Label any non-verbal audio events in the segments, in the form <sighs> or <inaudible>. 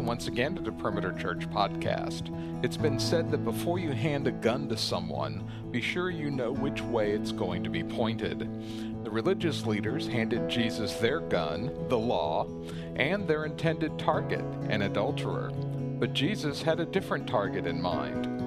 welcome once again to the Perimeter Church podcast. It's been said that before you hand a gun to someone, be sure you know which way it's going to be pointed. The religious leaders handed Jesus their gun, the law, and their intended target, an adulterer. But Jesus had a different target in mind.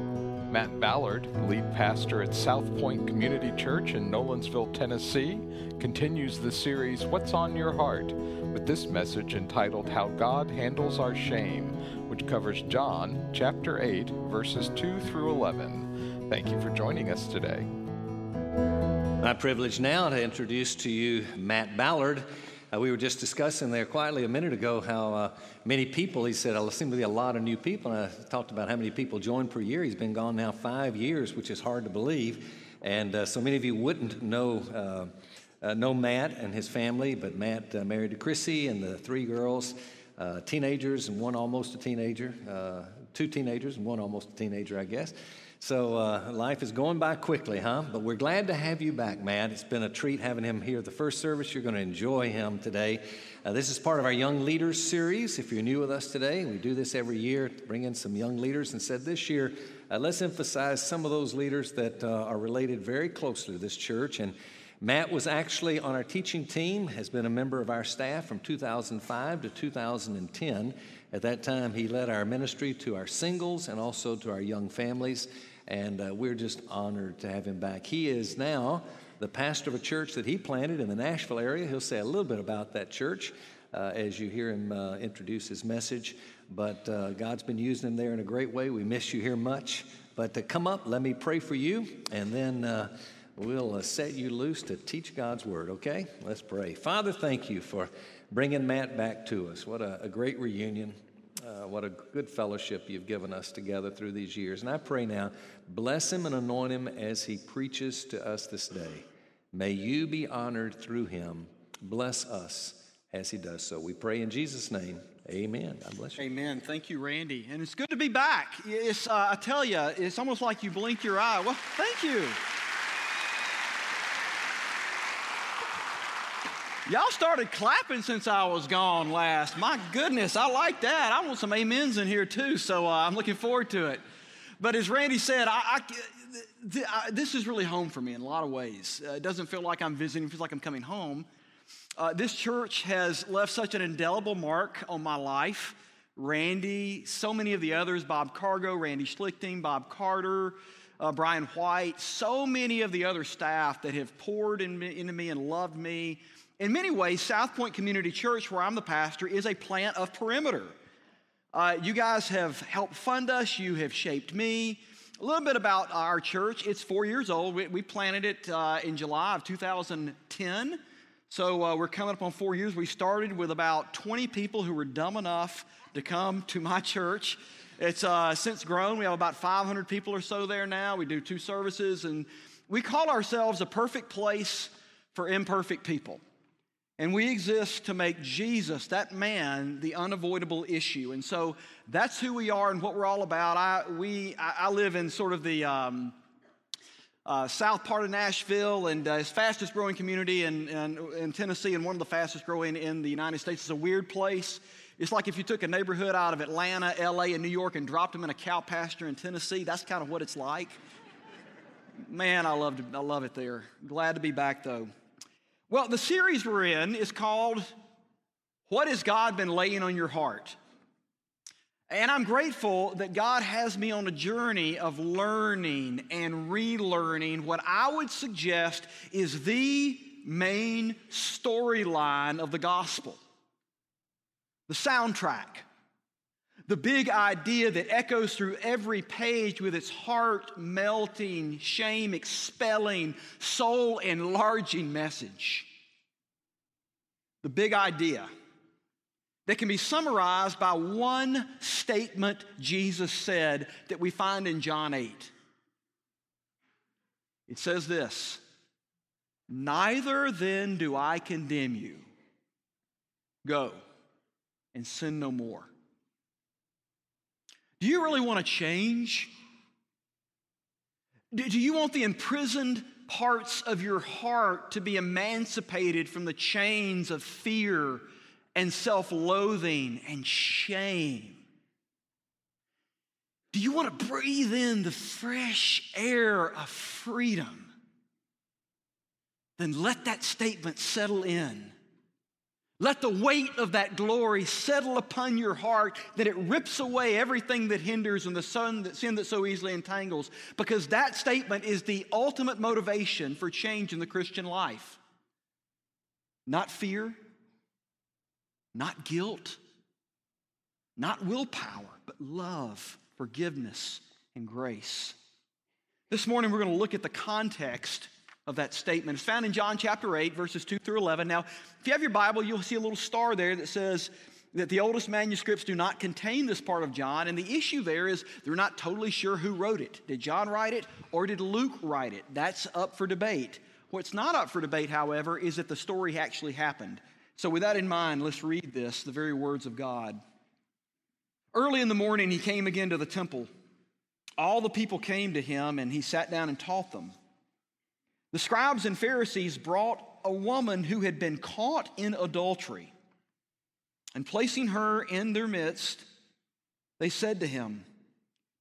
Matt Ballard, lead pastor at South Point Community Church in Nolensville, Tennessee, continues the series What's on Your Heart with this message entitled How God Handles Our Shame, which covers John chapter 8, verses 2 through 11. Thank you for joining us today. My privilege now to introduce to you Matt Ballard. Uh, we were just discussing there quietly a minute ago how uh, many people, he said, there seem to be a lot of new people. And I talked about how many people join per year. He's been gone now five years, which is hard to believe. And uh, so many of you wouldn't know uh, uh, know Matt and his family, but Matt uh, married to Chrissy and the three girls, teenagers and one almost a teenager, two teenagers and one almost a teenager, I guess. So uh, life is going by quickly, huh? But we're glad to have you back, Matt. It's been a treat having him here at the first service. You're going to enjoy him today. Uh, this is part of our Young Leaders series. If you're new with us today, we do this every year, bring in some young leaders, and said this year, let's emphasize some of those leaders that are related very closely to this church and Matt was actually on our teaching team, has been a member of our staff from 2005 to 2010. At that time, he led our ministry to our singles and also to our young families, and uh, we're just honored to have him back. He is now the pastor of a church that he planted in the Nashville area. He'll say a little bit about that church uh, as you hear him uh, introduce his message. But uh, God's been using him there in a great way. We miss you here much. But to come up, let me pray for you, and then uh, we'll uh, set you loose to teach God's word, okay? Let's pray. Father, thank you for bringing Matt back to us. What a, a great reunion. Uh, what a good fellowship you've given us together through these years. And I pray now, bless him and anoint him as he preaches to us this day. May you be honored through him. Bless us as he does so. We pray in Jesus' name. Amen. God bless you. Amen. Thank you, Randy. And it's good to be back. It's, uh, I tell you, it's almost like you blink your eye. Well, thank you. Y'all started clapping since I was gone last. My goodness, I like that. I want some amens in here too, so uh, I'm looking forward to it. But as Randy said, I, I, th- I, this is really home for me in a lot of ways. Uh, it doesn't feel like I'm visiting, it feels like I'm coming home. Uh, this church has left such an indelible mark on my life. Randy, so many of the others, Bob Cargo, Randy Schlichting, Bob Carter, uh, Brian White, so many of the other staff that have poured in, into me and loved me in many ways, South Point Community Church, where I'm the pastor, is a plant of perimeter. Uh, you guys have helped fund us, you have shaped me. A little bit about our church. It's four years old. We, we planted it uh, in July of 2010. So uh, we're coming up on four years. We started with about 20 people who were dumb enough to come to my church. It's uh, since grown. We have about 500 people or so there now. We do two services, and we call ourselves a perfect place for imperfect people. And we exist to make Jesus, that man, the unavoidable issue. And so that's who we are and what we're all about. I, we, I, live in sort of the um, uh, south part of Nashville and uh, fastest growing community in, in, in, Tennessee and one of the fastest growing in the United States. It's a weird place. It's like if you took a neighborhood out of Atlanta, LA, and New York and dropped them in a cow pasture in Tennessee. That's kind of what it's like. Man, I love, I love it there. Glad to be back though. Well, the series we're in is called What Has God Been Laying on Your Heart? And I'm grateful that God has me on a journey of learning and relearning what I would suggest is the main storyline of the gospel the soundtrack the big idea that echoes through every page with its heart melting, shame expelling, soul enlarging message. The big idea that can be summarized by one statement Jesus said that we find in John 8. It says this Neither then do I condemn you. Go and sin no more. Do you really want to change? Do you want the imprisoned parts of your heart to be emancipated from the chains of fear and self loathing and shame? Do you want to breathe in the fresh air of freedom? Then let that statement settle in let the weight of that glory settle upon your heart that it rips away everything that hinders and the sin that, sin that so easily entangles. Because that statement is the ultimate motivation for change in the Christian life. Not fear, not guilt, not willpower, but love, forgiveness, and grace. This morning we're going to look at the context of that statement. It's found in John chapter 8, verses 2 through 11. Now, if you have your Bible, you'll see a little star there that says that the oldest manuscripts do not contain this part of John. And the issue there is they're not totally sure who wrote it. Did John write it or did Luke write it? That's up for debate. What's not up for debate, however, is that the story actually happened. So, with that in mind, let's read this the very words of God. Early in the morning, he came again to the temple. All the people came to him, and he sat down and taught them. The scribes and Pharisees brought a woman who had been caught in adultery. And placing her in their midst, they said to him,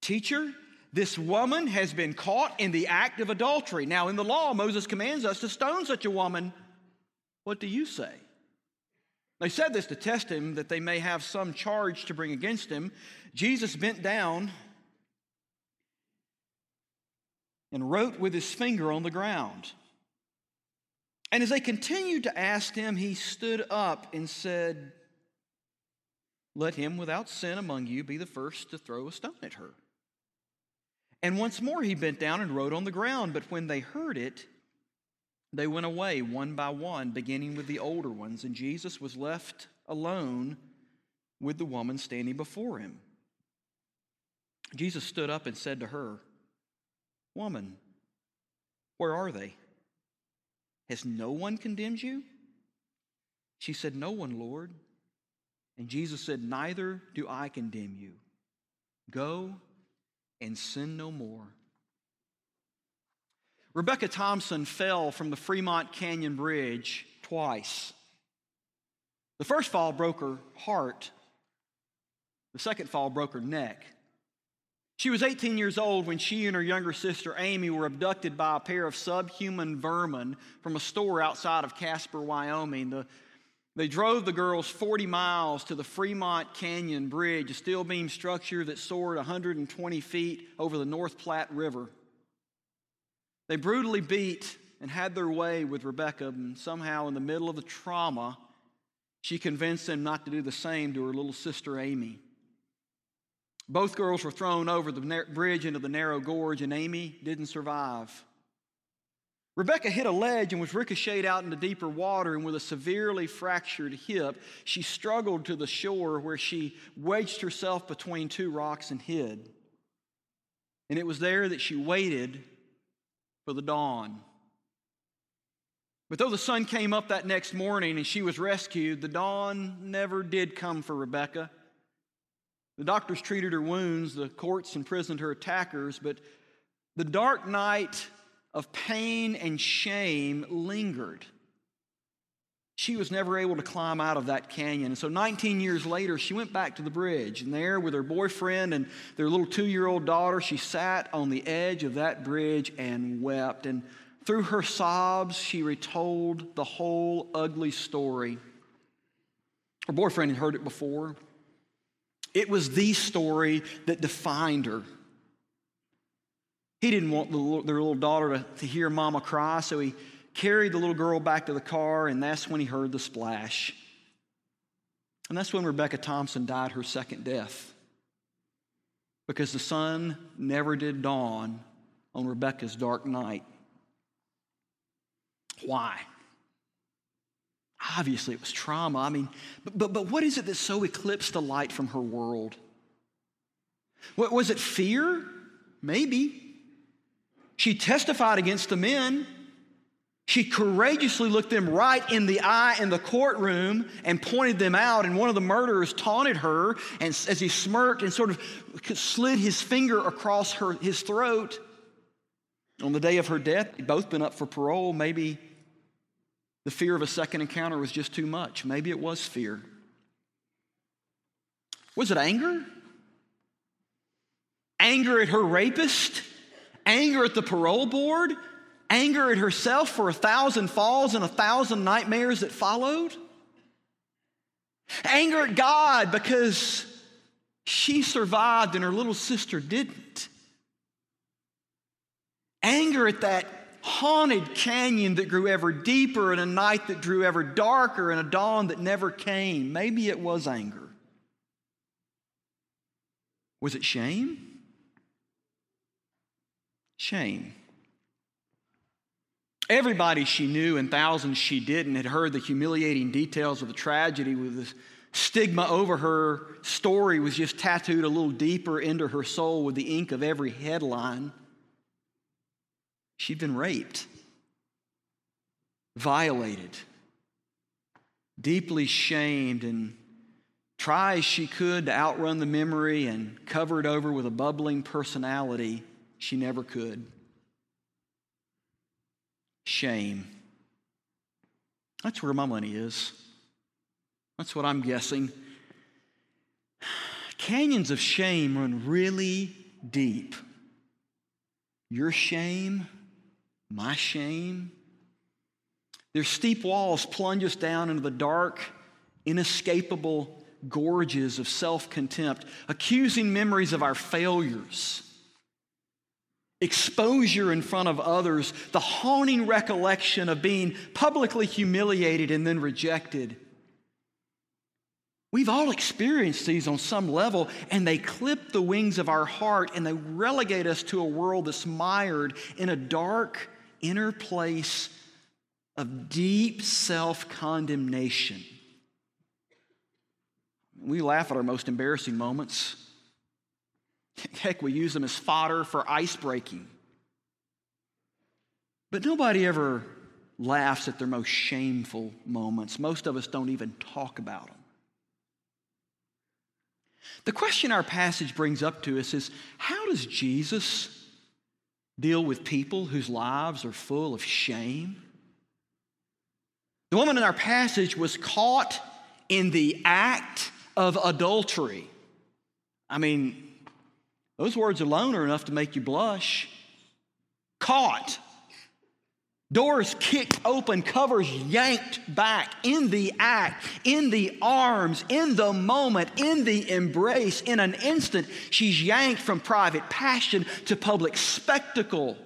Teacher, this woman has been caught in the act of adultery. Now, in the law, Moses commands us to stone such a woman. What do you say? They said this to test him, that they may have some charge to bring against him. Jesus bent down and wrote with his finger on the ground. And as they continued to ask him, he stood up and said, Let him without sin among you be the first to throw a stone at her. And once more he bent down and wrote on the ground. But when they heard it, they went away one by one, beginning with the older ones, and Jesus was left alone with the woman standing before him. Jesus stood up and said to her, Woman, where are they? Has no one condemned you? She said, No one, Lord. And Jesus said, Neither do I condemn you. Go and sin no more. Rebecca Thompson fell from the Fremont Canyon Bridge twice. The first fall broke her heart, the second fall broke her neck. She was 18 years old when she and her younger sister Amy were abducted by a pair of subhuman vermin from a store outside of Casper, Wyoming. The, they drove the girls 40 miles to the Fremont Canyon Bridge, a steel beam structure that soared 120 feet over the North Platte River. They brutally beat and had their way with Rebecca, and somehow, in the middle of the trauma, she convinced them not to do the same to her little sister Amy. Both girls were thrown over the bridge into the narrow gorge, and Amy didn't survive. Rebecca hit a ledge and was ricocheted out into deeper water, and with a severely fractured hip, she struggled to the shore where she wedged herself between two rocks and hid. And it was there that she waited for the dawn. But though the sun came up that next morning and she was rescued, the dawn never did come for Rebecca. The doctors treated her wounds, the courts imprisoned her attackers, but the dark night of pain and shame lingered. She was never able to climb out of that canyon. And so 19 years later, she went back to the bridge. And there, with her boyfriend and their little two year old daughter, she sat on the edge of that bridge and wept. And through her sobs, she retold the whole ugly story. Her boyfriend had heard it before. It was the story that defined her. He didn't want the, their little daughter to, to hear mama cry, so he carried the little girl back to the car, and that's when he heard the splash. And that's when Rebecca Thompson died her second death. Because the sun never did dawn on Rebecca's dark night. Why? Obviously, it was trauma. I mean, but, but, but what is it that so eclipsed the light from her world? What, was it fear? Maybe. She testified against the men. She courageously looked them right in the eye in the courtroom and pointed them out. And one of the murderers taunted her, and as he smirked and sort of slid his finger across her, his throat. On the day of her death, they'd both been up for parole. Maybe the fear of a second encounter was just too much. Maybe it was fear. Was it anger? anger at her rapist, anger at the parole board, anger at herself for a thousand falls and a thousand nightmares that followed. Anger at God because she survived and her little sister didn't. Anger at that haunted canyon that grew ever deeper and a night that drew ever darker and a dawn that never came. Maybe it was anger. Was it shame? Shame. Everybody she knew and thousands she didn't had heard the humiliating details of the tragedy with the stigma over her story was just tattooed a little deeper into her soul with the ink of every headline. She'd been raped, violated, deeply shamed, and try as she could to outrun the memory and cover it over with a bubbling personality, she never could. Shame. That's where my money is. That's what I'm guessing. <sighs> Canyons of shame run really deep. Your shame my shame. Their steep walls plunge us down into the dark, inescapable gorges of self contempt, accusing memories of our failures, exposure in front of others, the haunting recollection of being publicly humiliated and then rejected. We've all experienced these on some level, and they clip the wings of our heart and they relegate us to a world that's mired in a dark, inner place of deep self condemnation. We laugh at our most embarrassing moments. <laughs> Heck, we use them as fodder for ice breaking. But nobody ever laughs at their most shameful moments. Most of us don't even talk about them. The question our passage brings up to us is how does Jesus deal with people whose lives are full of shame. The woman in our passage was caught in the act of adultery. I mean, those words alone are enough to make you blush. Caught. Doors kicked open, covers yanked back in the act, in the arms, in the moment, in the embrace. In an instant, she's yanked from private passion to public spectacle.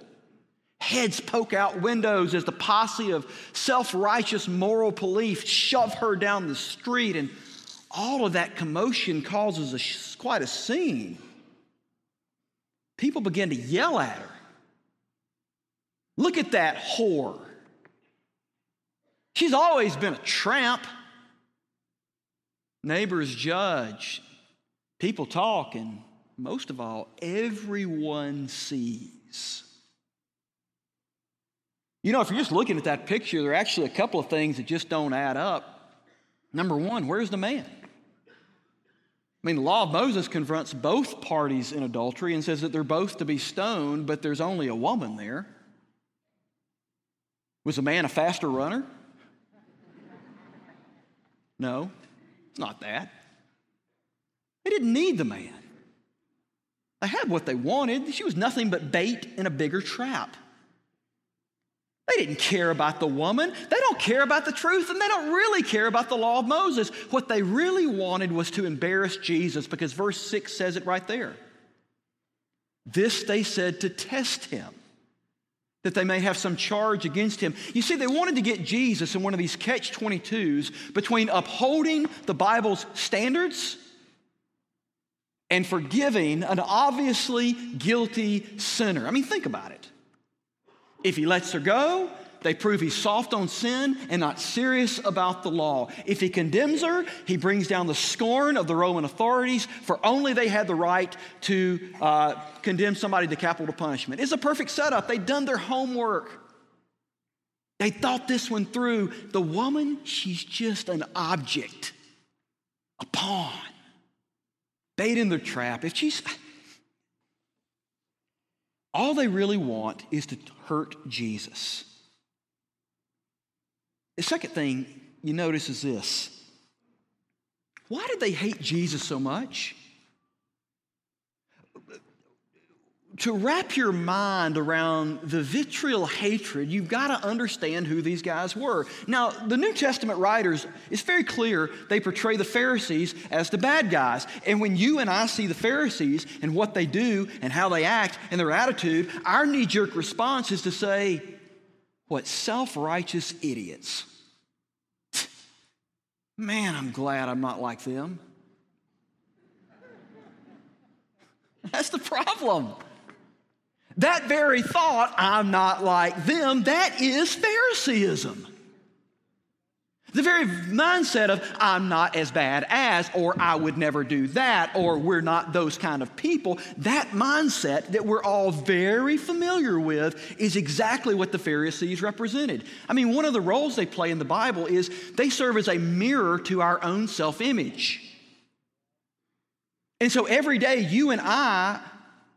Heads poke out windows as the posse of self righteous moral police shove her down the street, and all of that commotion causes a, quite a scene. People begin to yell at her. Look at that whore. She's always been a tramp. Neighbors judge, people talk, and most of all, everyone sees. You know, if you're just looking at that picture, there are actually a couple of things that just don't add up. Number one, where's the man? I mean, the law of Moses confronts both parties in adultery and says that they're both to be stoned, but there's only a woman there. Was a man a faster runner? No, it's not that. They didn't need the man. They had what they wanted. She was nothing but bait in a bigger trap. They didn't care about the woman. They don't care about the truth, and they don't really care about the law of Moses. What they really wanted was to embarrass Jesus because verse 6 says it right there. This they said to test him that they may have some charge against him. You see, they wanted to get Jesus in one of these catch 22s between upholding the Bible's standards and forgiving an obviously guilty sinner. I mean, think about it. If he lets her go, they prove he's soft on sin and not serious about the law. If he condemns her, he brings down the scorn of the Roman authorities, for only they had the right to uh, condemn somebody to capital punishment. It's a perfect setup. They'd done their homework. They thought this one through. The woman, she's just an object, a pawn, bait in their trap. If she's. All they really want is to hurt Jesus. The second thing you notice is this why did they hate Jesus so much? to wrap your mind around the vitriol hatred, you've got to understand who these guys were. Now, the New Testament writers, it's very clear they portray the Pharisees as the bad guys. And when you and I see the Pharisees and what they do and how they act and their attitude, our knee jerk response is to say, What self righteous idiots. Man, I'm glad I'm not like them. That's the problem. That very thought, I'm not like them, that is Phariseeism. The very mindset of, I'm not as bad as, or I would never do that, or we're not those kind of people, that mindset that we're all very familiar with is exactly what the Pharisees represented. I mean, one of the roles they play in the Bible is they serve as a mirror to our own self image. And so every day, you and I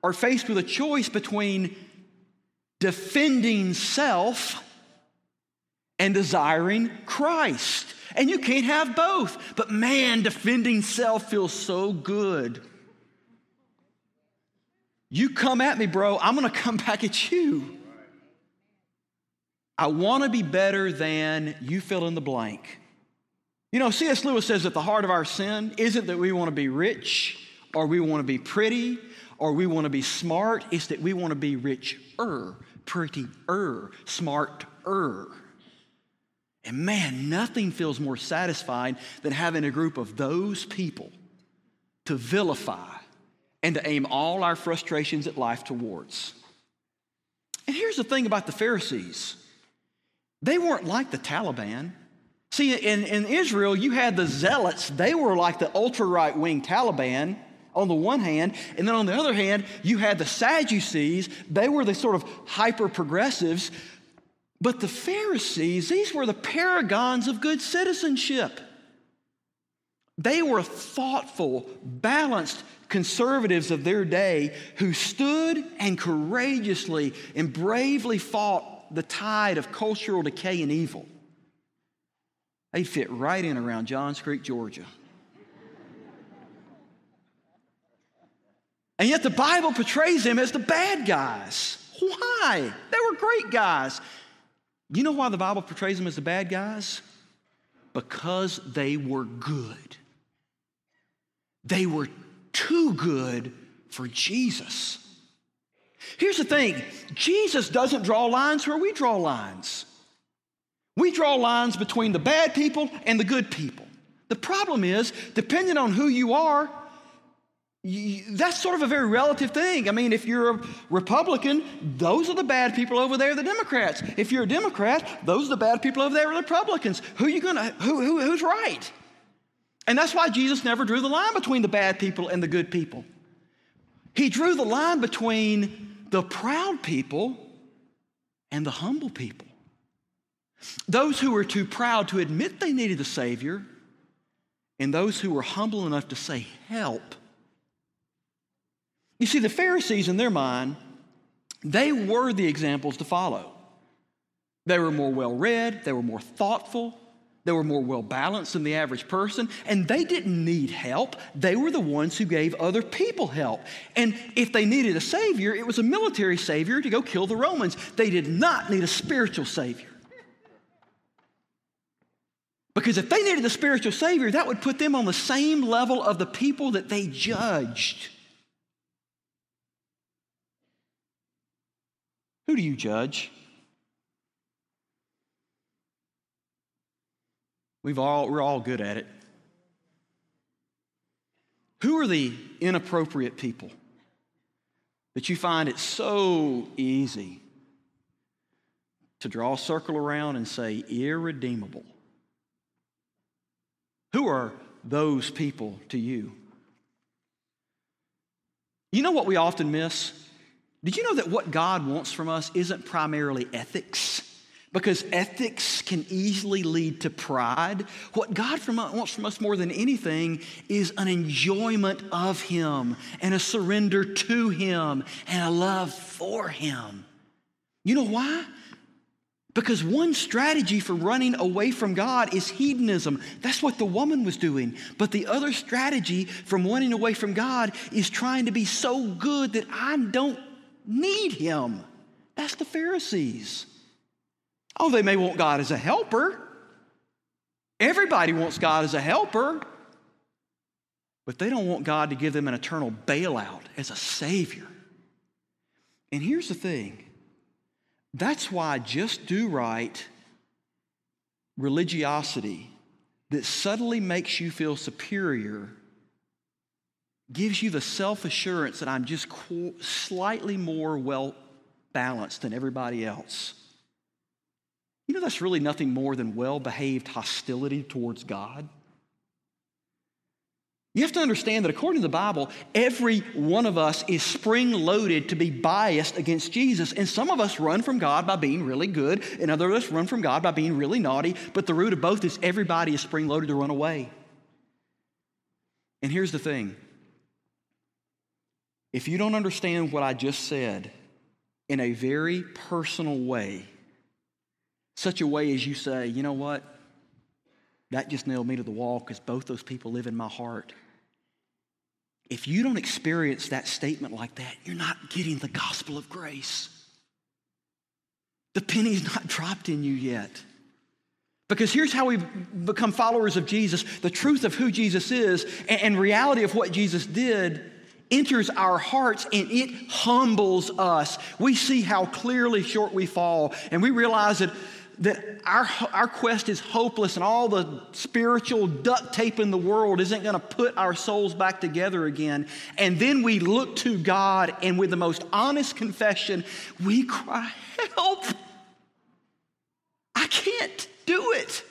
are faced with a choice between defending self and desiring Christ. And you can't have both. But man, defending self feels so good. You come at me, bro, I'm gonna come <laughs> back at you. I wanna be better than you fill in the blank. You know, C.S. Lewis says that the heart of our sin isn't that we wanna be rich or we wanna be pretty or we want to be smart. It's that we want to be richer, prettier, smarter. And man, nothing feels more satisfying than having a group of those people to vilify and to aim all our frustrations at life towards. And here's the thing about the Pharisees they weren't like the Taliban. See, in, in Israel, you had the zealots, they were like the ultra right wing Taliban on the one hand, and then on the other hand, you had the Sadducees. They were the sort of hyper progressives. But the Pharisees, these were the paragons of good citizenship. They were thoughtful, balanced conservatives of their day who stood and courageously and bravely fought the tide of cultural decay and evil. They fit right in around Johns Creek, Georgia. And yet the Bible portrays them as the bad guys. Why? They were great guys. You know why the Bible portrays them as the bad guys? Because they were good. They were too good for Jesus. Here's the thing Jesus doesn't draw lines where we draw lines. We draw lines between the bad people and the good people. The problem is, depending on who you are, that's sort of a very relative thing. I mean, if you're a Republican, those are the bad people over there, the Democrats. If you're a Democrat, those are the bad people over there, the Republicans. Who you gonna? Who, who, who's right? And that's why Jesus never drew the line between the bad people and the good people. He drew the line between the proud people and the humble people. Those who were too proud to admit they needed a Savior, and those who were humble enough to say, Help you see, the Pharisees, in their mind, they were the examples to follow. They were more well read, they were more thoughtful, they were more well balanced than the average person, and they didn't need help. They were the ones who gave other people help. And if they needed a savior, it was a military savior to go kill the Romans. They did not need a spiritual savior. Because if they needed a spiritual savior, that would put them on the same level of the people that they judged. Who do you judge? We've all, we're all good at it. Who are the inappropriate people that you find it so easy to draw a circle around and say irredeemable? Who are those people to you? You know what we often miss? Did you know that what God wants from us isn't primarily ethics? Because ethics can easily lead to pride. What God from, wants from us more than anything is an enjoyment of Him and a surrender to Him and a love for Him. You know why? Because one strategy for running away from God is hedonism. That's what the woman was doing. But the other strategy from running away from God is trying to be so good that I don't need him. That's the Pharisees. Oh, they may want God as a helper. Everybody wants God as a helper. But they don't want God to give them an eternal bailout as a savior. And here's the thing that's why just do right religiosity that subtly makes you feel superior gives you the self assurance that I'm just slightly more well balanced than everybody else. You know, that's really nothing more than well behaved hostility towards God. You have to understand that according to the Bible, every one of us is spring loaded to be biased against Jesus. And some of us run from God by being really good, and others of us run from God by being really naughty. But the root of both is everybody is spring loaded to run away. And here's the thing if you don't understand what I just said in a very personal way, such a way as you say, you know what? That just nailed me to the wall because both those people live in my heart. If you don't experience that statement like that, you're not getting the gospel of grace. The penny's not dropped in you yet. Because here's how we become followers of Jesus the truth of who Jesus is and reality of what Jesus did enters our hearts and it humbles us. We see how clearly short we fall, and we realize that that our, our quest is hopeless and all the spiritual duct tape in the world isn't going to put our souls back together again. And then we look to God and with the most honest confession, we cry, Help! I can't do it.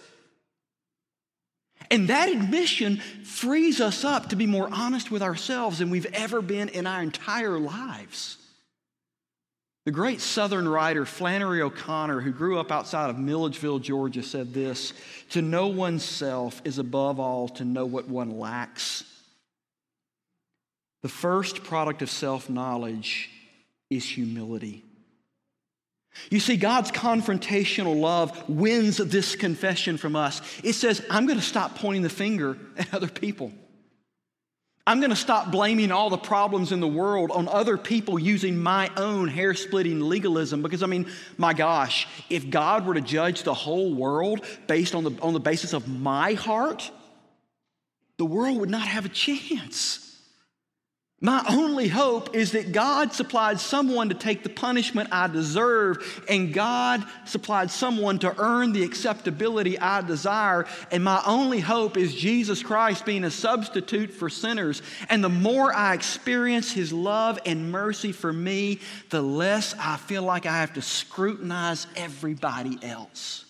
And that admission frees us up to be more honest with ourselves than we've ever been in our entire lives. The great Southern writer Flannery O'Connor, who grew up outside of Milledgeville, Georgia, said this To know oneself is above all to know what one lacks. The first product of self knowledge is humility. You see, God's confrontational love wins this confession from us. It says, I'm going to stop pointing the finger at other people. I'm going to stop blaming all the problems in the world on other people using my own hair splitting legalism because, I mean, my gosh, if God were to judge the whole world based on the, on the basis of my heart, the world would not have a chance. My only hope is that God supplied someone to take the punishment I deserve, and God supplied someone to earn the acceptability I desire. And my only hope is Jesus Christ being a substitute for sinners. And the more I experience His love and mercy for me, the less I feel like I have to scrutinize everybody else.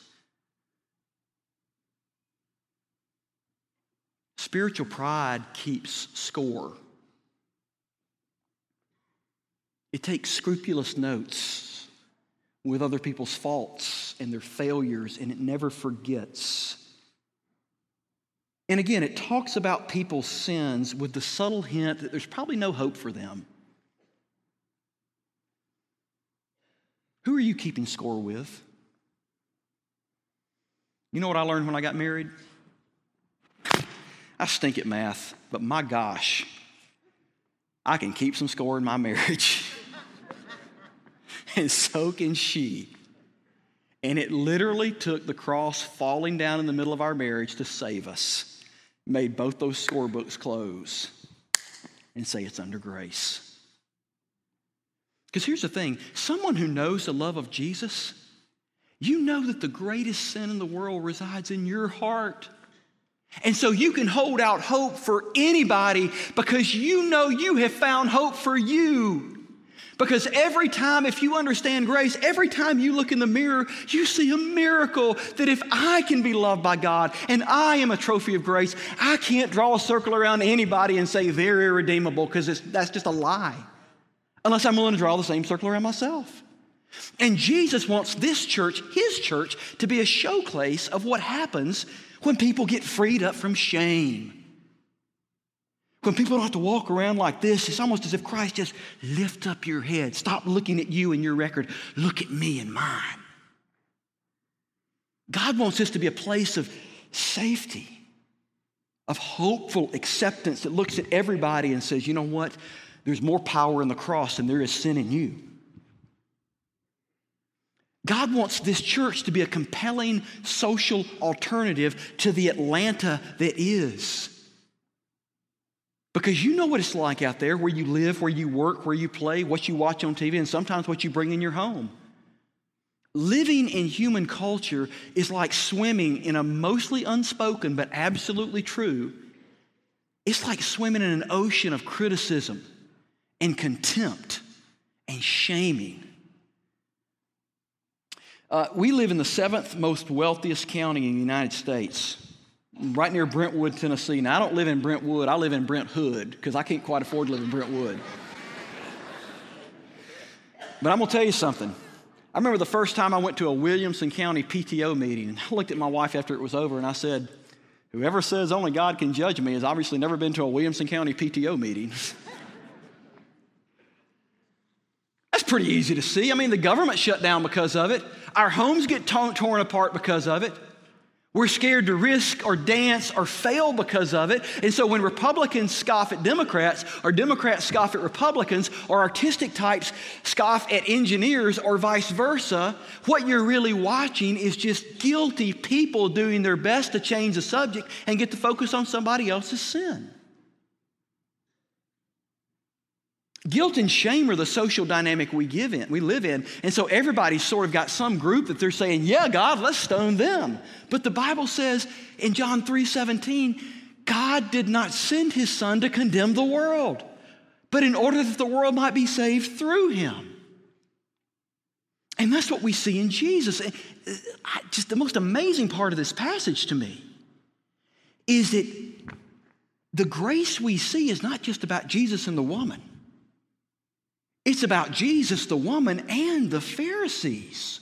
Spiritual pride keeps score. It takes scrupulous notes with other people's faults and their failures, and it never forgets. And again, it talks about people's sins with the subtle hint that there's probably no hope for them. Who are you keeping score with? You know what I learned when I got married? I stink at math, but my gosh, I can keep some score in my <laughs> marriage. <laughs> and so can she. And it literally took the cross falling down in the middle of our marriage to save us, made both those scorebooks close and say it's under grace. Because here's the thing someone who knows the love of Jesus, you know that the greatest sin in the world resides in your heart. And so you can hold out hope for anybody because you know you have found hope for you. Because every time, if you understand grace, every time you look in the mirror, you see a miracle that if I can be loved by God and I am a trophy of grace, I can't draw a circle around anybody and say they're irredeemable because that's just a lie. Unless I'm willing to draw the same circle around myself. And Jesus wants this church, his church, to be a showcase of what happens when people get freed up from shame when people don't have to walk around like this, it's almost as if Christ just lift up your head. Stop looking at you and your record. Look at me and mine. God wants this to be a place of safety, of hopeful acceptance that looks at everybody and says, you know what? There's more power in the cross than there is sin in you. God wants this church to be a compelling social alternative to the Atlanta that is. Because you know what it's like out there where you live, where you work, where you play, what you watch on TV, and sometimes what you bring in your home. Living in human culture is like swimming in a mostly unspoken but absolutely true. It's like swimming in an ocean of criticism and contempt and shaming. Uh, we live in the seventh most wealthiest county in the United States, right near Brentwood, Tennessee. Now, I don't live in Brentwood, I live in Brentwood because I can't quite afford to live in Brentwood. but I'm going to tell you something. I remember the first time I went to a Williamson County PTO meeting, and I looked at my wife after it was over and I said, Whoever says only God can judge me has obviously never been to a Williamson County PTO meeting. <laughs> That's pretty easy to see. I mean, the government shut down because of it. Our homes get torn apart because of it. We're scared to risk or dance or fail because of it. And so when Republicans scoff at Democrats, or Democrats scoff at Republicans, or artistic types scoff at engineers, or vice versa, what you're really watching is just guilty people doing their best to change the subject and get to focus on somebody else's sin. Guilt and shame are the social dynamic we give in, we live in. And so everybody's sort of got some group that they're saying, yeah, God, let's stone them. But the Bible says in John 3 17, God did not send his son to condemn the world, but in order that the world might be saved through him. And that's what we see in Jesus. Uh, just the most amazing part of this passage to me is that the grace we see is not just about Jesus and the woman. It's about Jesus, the woman, and the Pharisees.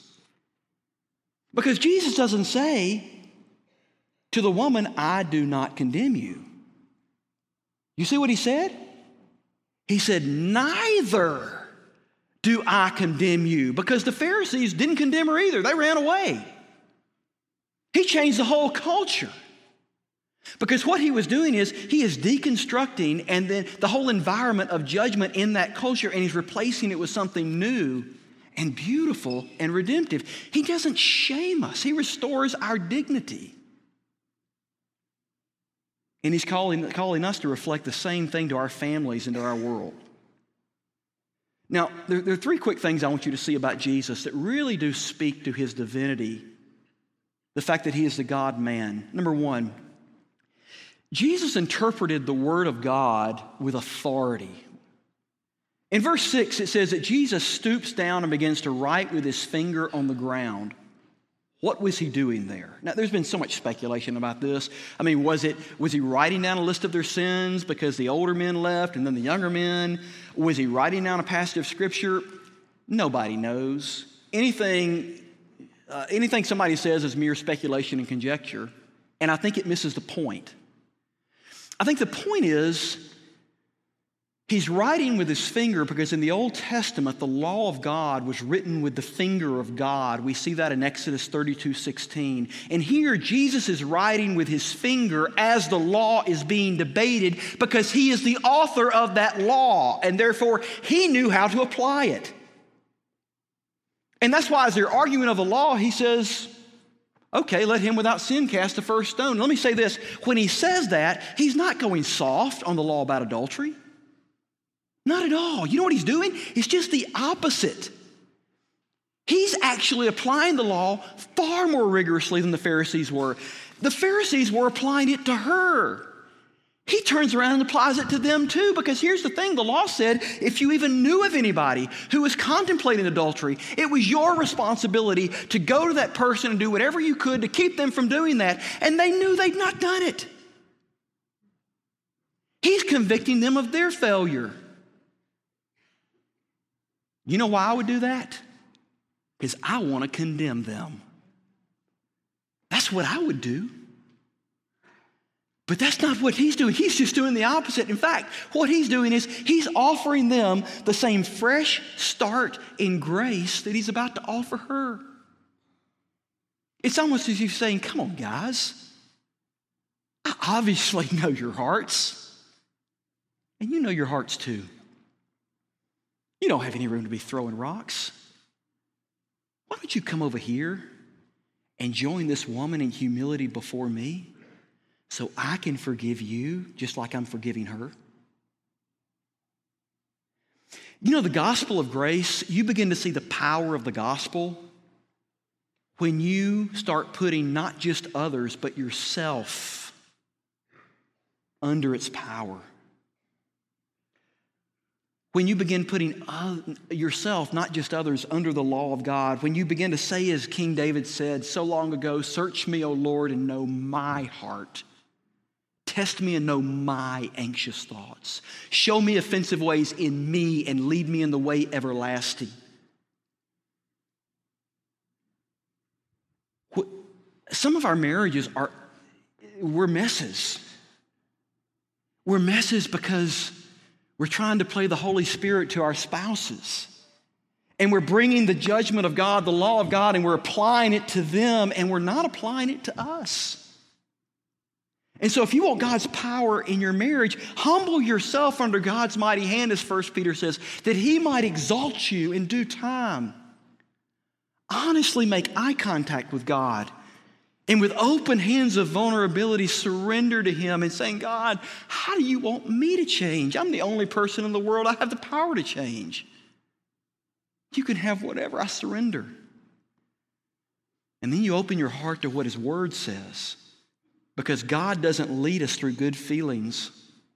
Because Jesus doesn't say to the woman, I do not condemn you. You see what he said? He said, Neither do I condemn you. Because the Pharisees didn't condemn her either, they ran away. He changed the whole culture. Because what he was doing is he is deconstructing and then the whole environment of judgment in that culture and he's replacing it with something new and beautiful and redemptive. He doesn't shame us, he restores our dignity. And he's calling, calling us to reflect the same thing to our families and to our world. Now, there, there are three quick things I want you to see about Jesus that really do speak to his divinity. The fact that he is the God man. Number one, Jesus interpreted the Word of God with authority. In verse 6, it says that Jesus stoops down and begins to write with his finger on the ground. What was he doing there? Now, there's been so much speculation about this. I mean, was it was he writing down a list of their sins because the older men left and then the younger men? Was he writing down a passage of scripture? Nobody knows. Anything, uh, anything somebody says is mere speculation and conjecture, and I think it misses the point. I think the point is he's writing with his finger because in the Old Testament, the law of God was written with the finger of God. We see that in Exodus 32 16. And here, Jesus is writing with his finger as the law is being debated because he is the author of that law, and therefore he knew how to apply it. And that's why, as they're arguing of the law, he says, Okay, let him without sin cast the first stone. Let me say this when he says that, he's not going soft on the law about adultery. Not at all. You know what he's doing? It's just the opposite. He's actually applying the law far more rigorously than the Pharisees were. The Pharisees were applying it to her. He turns around and applies it to them too, because here's the thing the law said if you even knew of anybody who was contemplating adultery, it was your responsibility to go to that person and do whatever you could to keep them from doing that. And they knew they'd not done it. He's convicting them of their failure. You know why I would do that? Because I want to condemn them. That's what I would do. But that's not what he's doing. He's just doing the opposite. In fact, what he's doing is he's offering them the same fresh start in grace that he's about to offer her. It's almost as if he's saying, Come on, guys. I obviously <laughs> know your hearts. And you know your hearts too. You don't have any room to be throwing rocks. why don't you come over here and join this woman in humility before me so I can forgive you just like I'm forgiving her? You know, the gospel of grace, you begin to see the power of the gospel when you start putting not just others, but yourself under its power. When you begin putting yourself, not just others, under the law of God, when you begin to say, as King David said so long ago, Search me, O Lord, and know my heart. Test me and know my anxious thoughts. Show me offensive ways in me and lead me in the way everlasting. Some of our marriages are, we're messes. We're messes because we're trying to play the Holy Spirit to our spouses. And we're bringing the judgment of God, the law of God, and we're applying it to them, and we're not applying it to us. And so, if you want God's power in your marriage, humble yourself under God's mighty hand, as 1 Peter says, that He might exalt you in due time. Honestly, make eye contact with God and with open hands of vulnerability, surrender to Him and saying, God, how do you want me to change? I'm the only person in the world I have the power to change. You can have whatever, I surrender. And then you open your heart to what His Word says. Because God doesn't lead us through good feelings,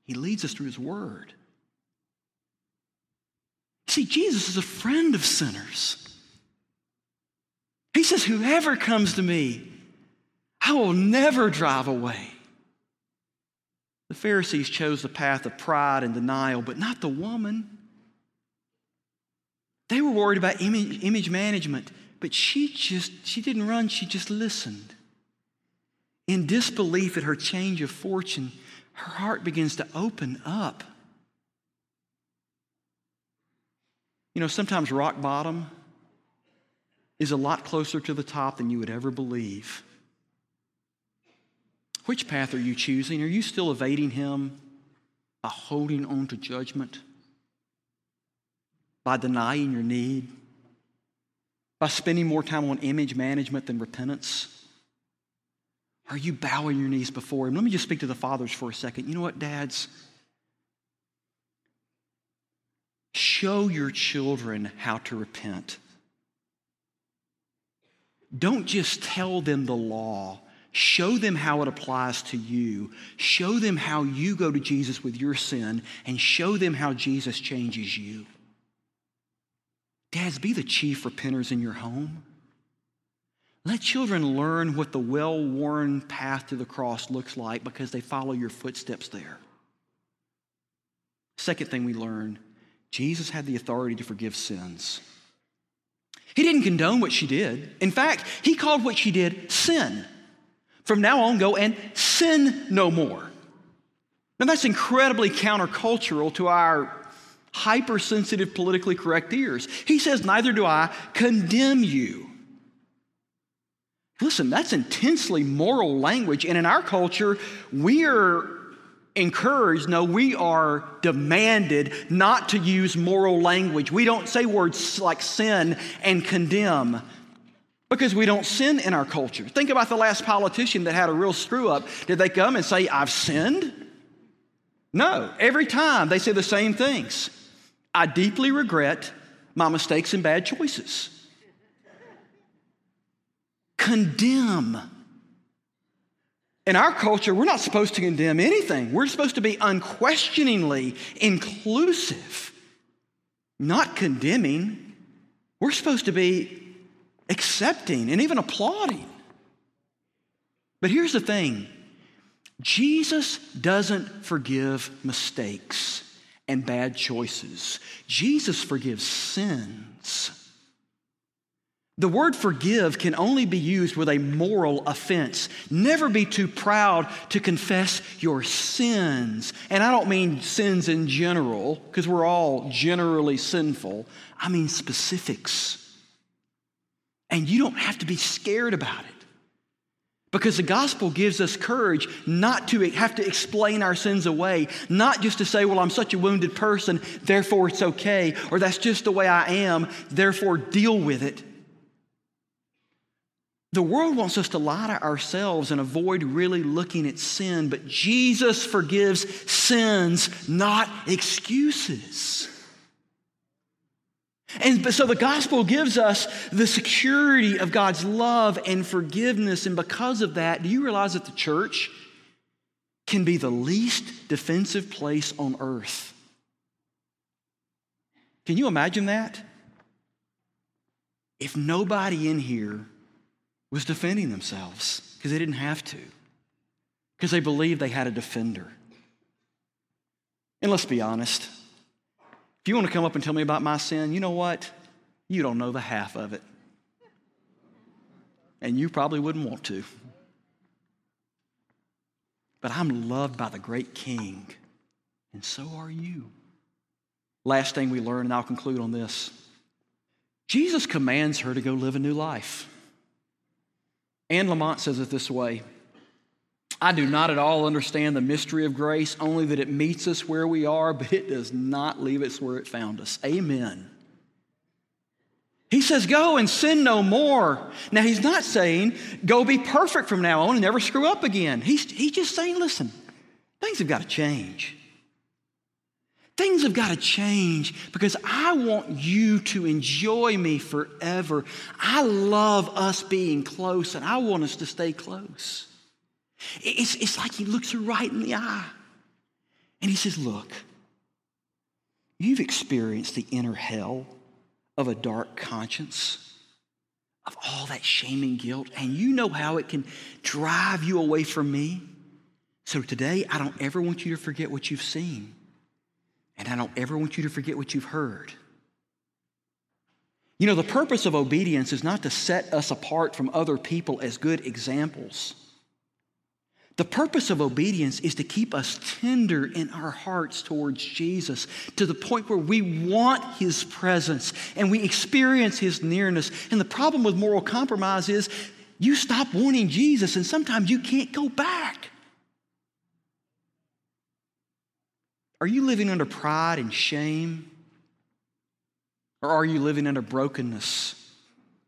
He leads us through His Word. See, Jesus is a friend of sinners. He says, Whoever comes to me, I will never drive away. The Pharisees chose the path of pride and denial, but not the woman. They were worried about image, image management, but she just, she didn't run, she just listened. In disbelief at her change of fortune, her heart begins to open up. You know, sometimes rock bottom is a lot closer to the top than you would ever believe. Which path are you choosing? Are you still evading Him by holding on to judgment? By denying your need? By spending more time on image management than repentance? Are you bowing your knees before Him? Let me just speak to the fathers for a second. You know what, dads? Show your children how to repent. Don't just tell them the law Show them how it applies to you. Show them how you go to Jesus with your sin, and show them how Jesus changes you. Dads, be the chief repenters in your home. Let children learn what the well worn path to the cross looks like because they follow your footsteps there. Second thing we learn Jesus had the authority to forgive sins. He didn't condone what she did. In fact, he called what she did sin. From now on, go and sin no more. Now, that's incredibly countercultural to our hypersensitive, politically correct ears. He says, Neither do I condemn you. Listen, that's intensely moral language. And in our culture, we are encouraged, no, we are demanded not to use moral language. We don't say words like sin and condemn because we don't sin in our culture. Think about the last politician that had a real screw up. Did they come and say, I've sinned? No. Every time they say the same things. I deeply regret my mistakes and bad choices. Condemn. In our culture, we're not supposed to condemn anything. We're supposed to be unquestioningly inclusive, not condemning. We're supposed to be accepting and even applauding. But here's the thing Jesus doesn't forgive mistakes and bad choices, Jesus forgives sins. The word forgive can only be used with a moral offense. Never be too proud to confess your sins. And I don't mean sins in general, because we're all generally sinful. I mean specifics. And you don't have to be scared about it. Because the gospel gives us courage not to have to explain our sins away, not just to say, well, I'm such a wounded person, therefore it's okay, or that's just the way I am, therefore deal with it. The world wants us to lie to ourselves and avoid really looking at sin, but Jesus forgives sins, not excuses. And so the gospel gives us the security of God's love and forgiveness. And because of that, do you realize that the church can be the least defensive place on earth? Can you imagine that? If nobody in here was defending themselves because they didn't have to, because they believed they had a defender. And let's be honest. If you want to come up and tell me about my sin, you know what? You don't know the half of it. And you probably wouldn't want to. But I'm loved by the great King, and so are you. Last thing we learn, and I'll conclude on this Jesus commands her to go live a new life. Anne Lamott says it this way I do not at all understand the mystery of grace, only that it meets us where we are, but it does not leave us where it found us. Amen. He says, Go and sin no more. Now, he's not saying, Go be perfect from now on and never screw up again. He's, he's just saying, Listen, things have got to change. Things have got to change because I want you to enjoy me forever. I love us being close and I want us to stay close. It's, it's like he looks her right in the eye and he says, Look, you've experienced the inner hell of a dark conscience, of all that shame and guilt, and you know how it can drive you away from me. So today, I don't ever want you to forget what you've seen. And I don't ever want you to forget what you've heard. You know, the purpose of obedience is not to set us apart from other people as good examples. The purpose of obedience is to keep us tender in our hearts towards Jesus to the point where we want His presence and we experience His nearness. And the problem with moral compromise is you stop wanting Jesus and sometimes you can't go back. Are you living under pride and shame? Or are you living under brokenness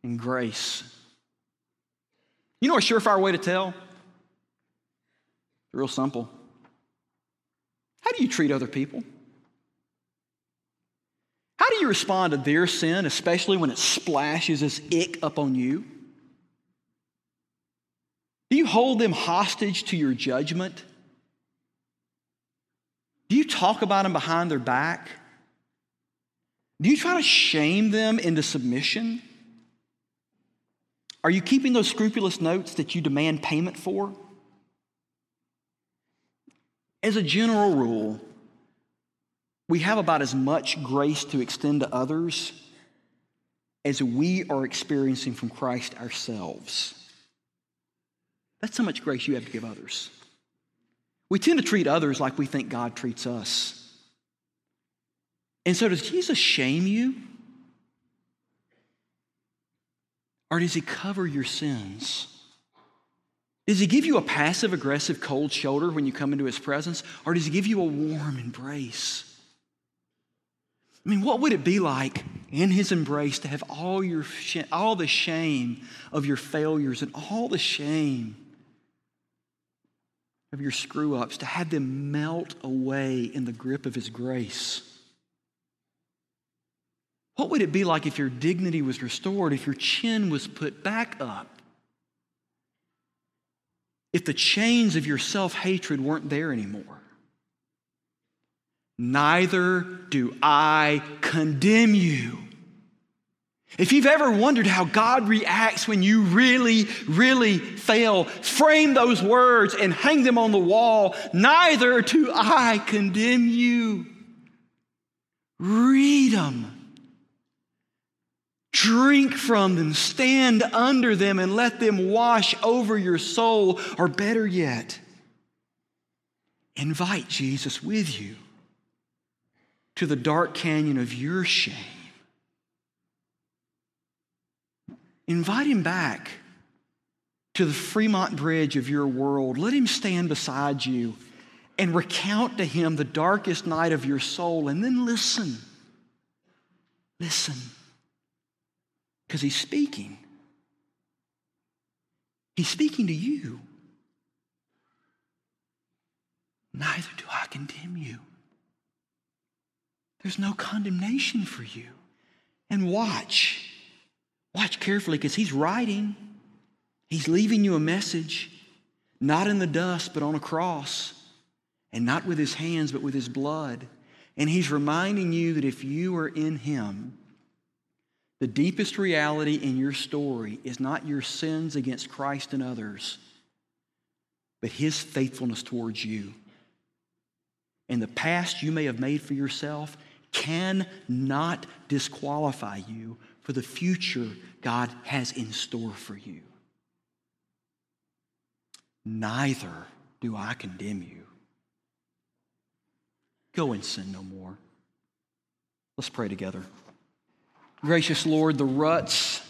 and grace? You know a surefire way to tell? Real simple. How do you treat other people? How do you respond to their sin, especially when it splashes its ick up on you? Do you hold them hostage to your judgment? Do you talk about them behind their back? Do you try to shame them into submission? Are you keeping those scrupulous notes that you demand payment for? As a general rule, we have about as much grace to extend to others as we are experiencing from Christ ourselves. That's how much grace you have to give others. We tend to treat others like we think God treats us. And so, does Jesus shame you? Or does he cover your sins? Does he give you a passive aggressive cold shoulder when you come into his presence? Or does he give you a warm embrace? I mean, what would it be like in his embrace to have all, your, all the shame of your failures and all the shame of your screw ups, to have them melt away in the grip of His grace? What would it be like if your dignity was restored, if your chin was put back up? If the chains of your self hatred weren't there anymore? Neither do I condemn you. If you've ever wondered how God reacts when you really, really fail, frame those words and hang them on the wall. Neither do I condemn you. Read them. Drink from them, stand under them, and let them wash over your soul. Or better yet, invite Jesus with you to the dark canyon of your shame Invite him back to the Fremont Bridge of your world. Let him stand beside you and recount to him the darkest night of your soul, and then listen. Listen. Because he's speaking. He's speaking to you. Neither do I condemn you. There's no condemnation for you. And watch. Watch carefully because he's writing. He's leaving you a message, not in the dust, but on a cross. And not with his hands, but with his blood. And he's reminding you that if you are in him, the deepest reality in your story is not your sins against Christ and others, but his faithfulness towards you. And the past you may have made for yourself cannot disqualify you for the future God has in store for you. Neither do I condemn you. Go and sin no more. Let's pray together. Gracious Lord, the ruts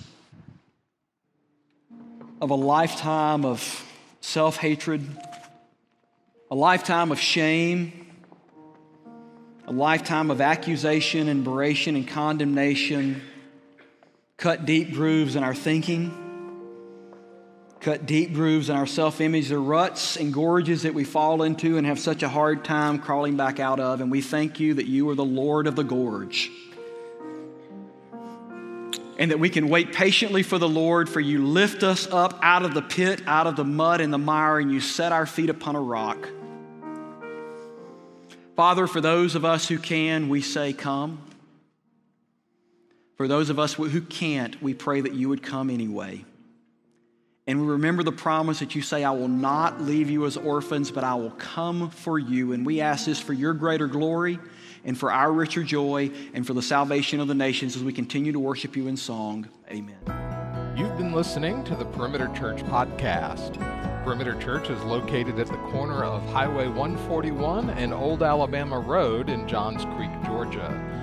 of a lifetime of self hatred, a lifetime of shame, a lifetime of accusation and beration and condemnation cut deep grooves in our thinking, cut deep grooves in our self image. the ruts and gorges that we fall into and have such a hard time crawling back out of. And we thank you that you are the Lord of the gorge. And that we can wait patiently for the Lord, for you lift us up out of the pit, out of the mud and the mire, and you set our feet upon a rock. Father, for those of us who can, we say, Come. For those of us who can't, we pray that you would come anyway. And we remember the promise that you say, I will not leave you as orphans, but I will come for you. And we ask this for your greater glory and for our richer joy and for the salvation of the nations as we continue to worship you in song. Amen. You've been listening to the Perimeter Church podcast. Perimeter Church is located at the corner of Highway 141 and Old Alabama Road in Johns Creek, Georgia.